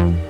Bye.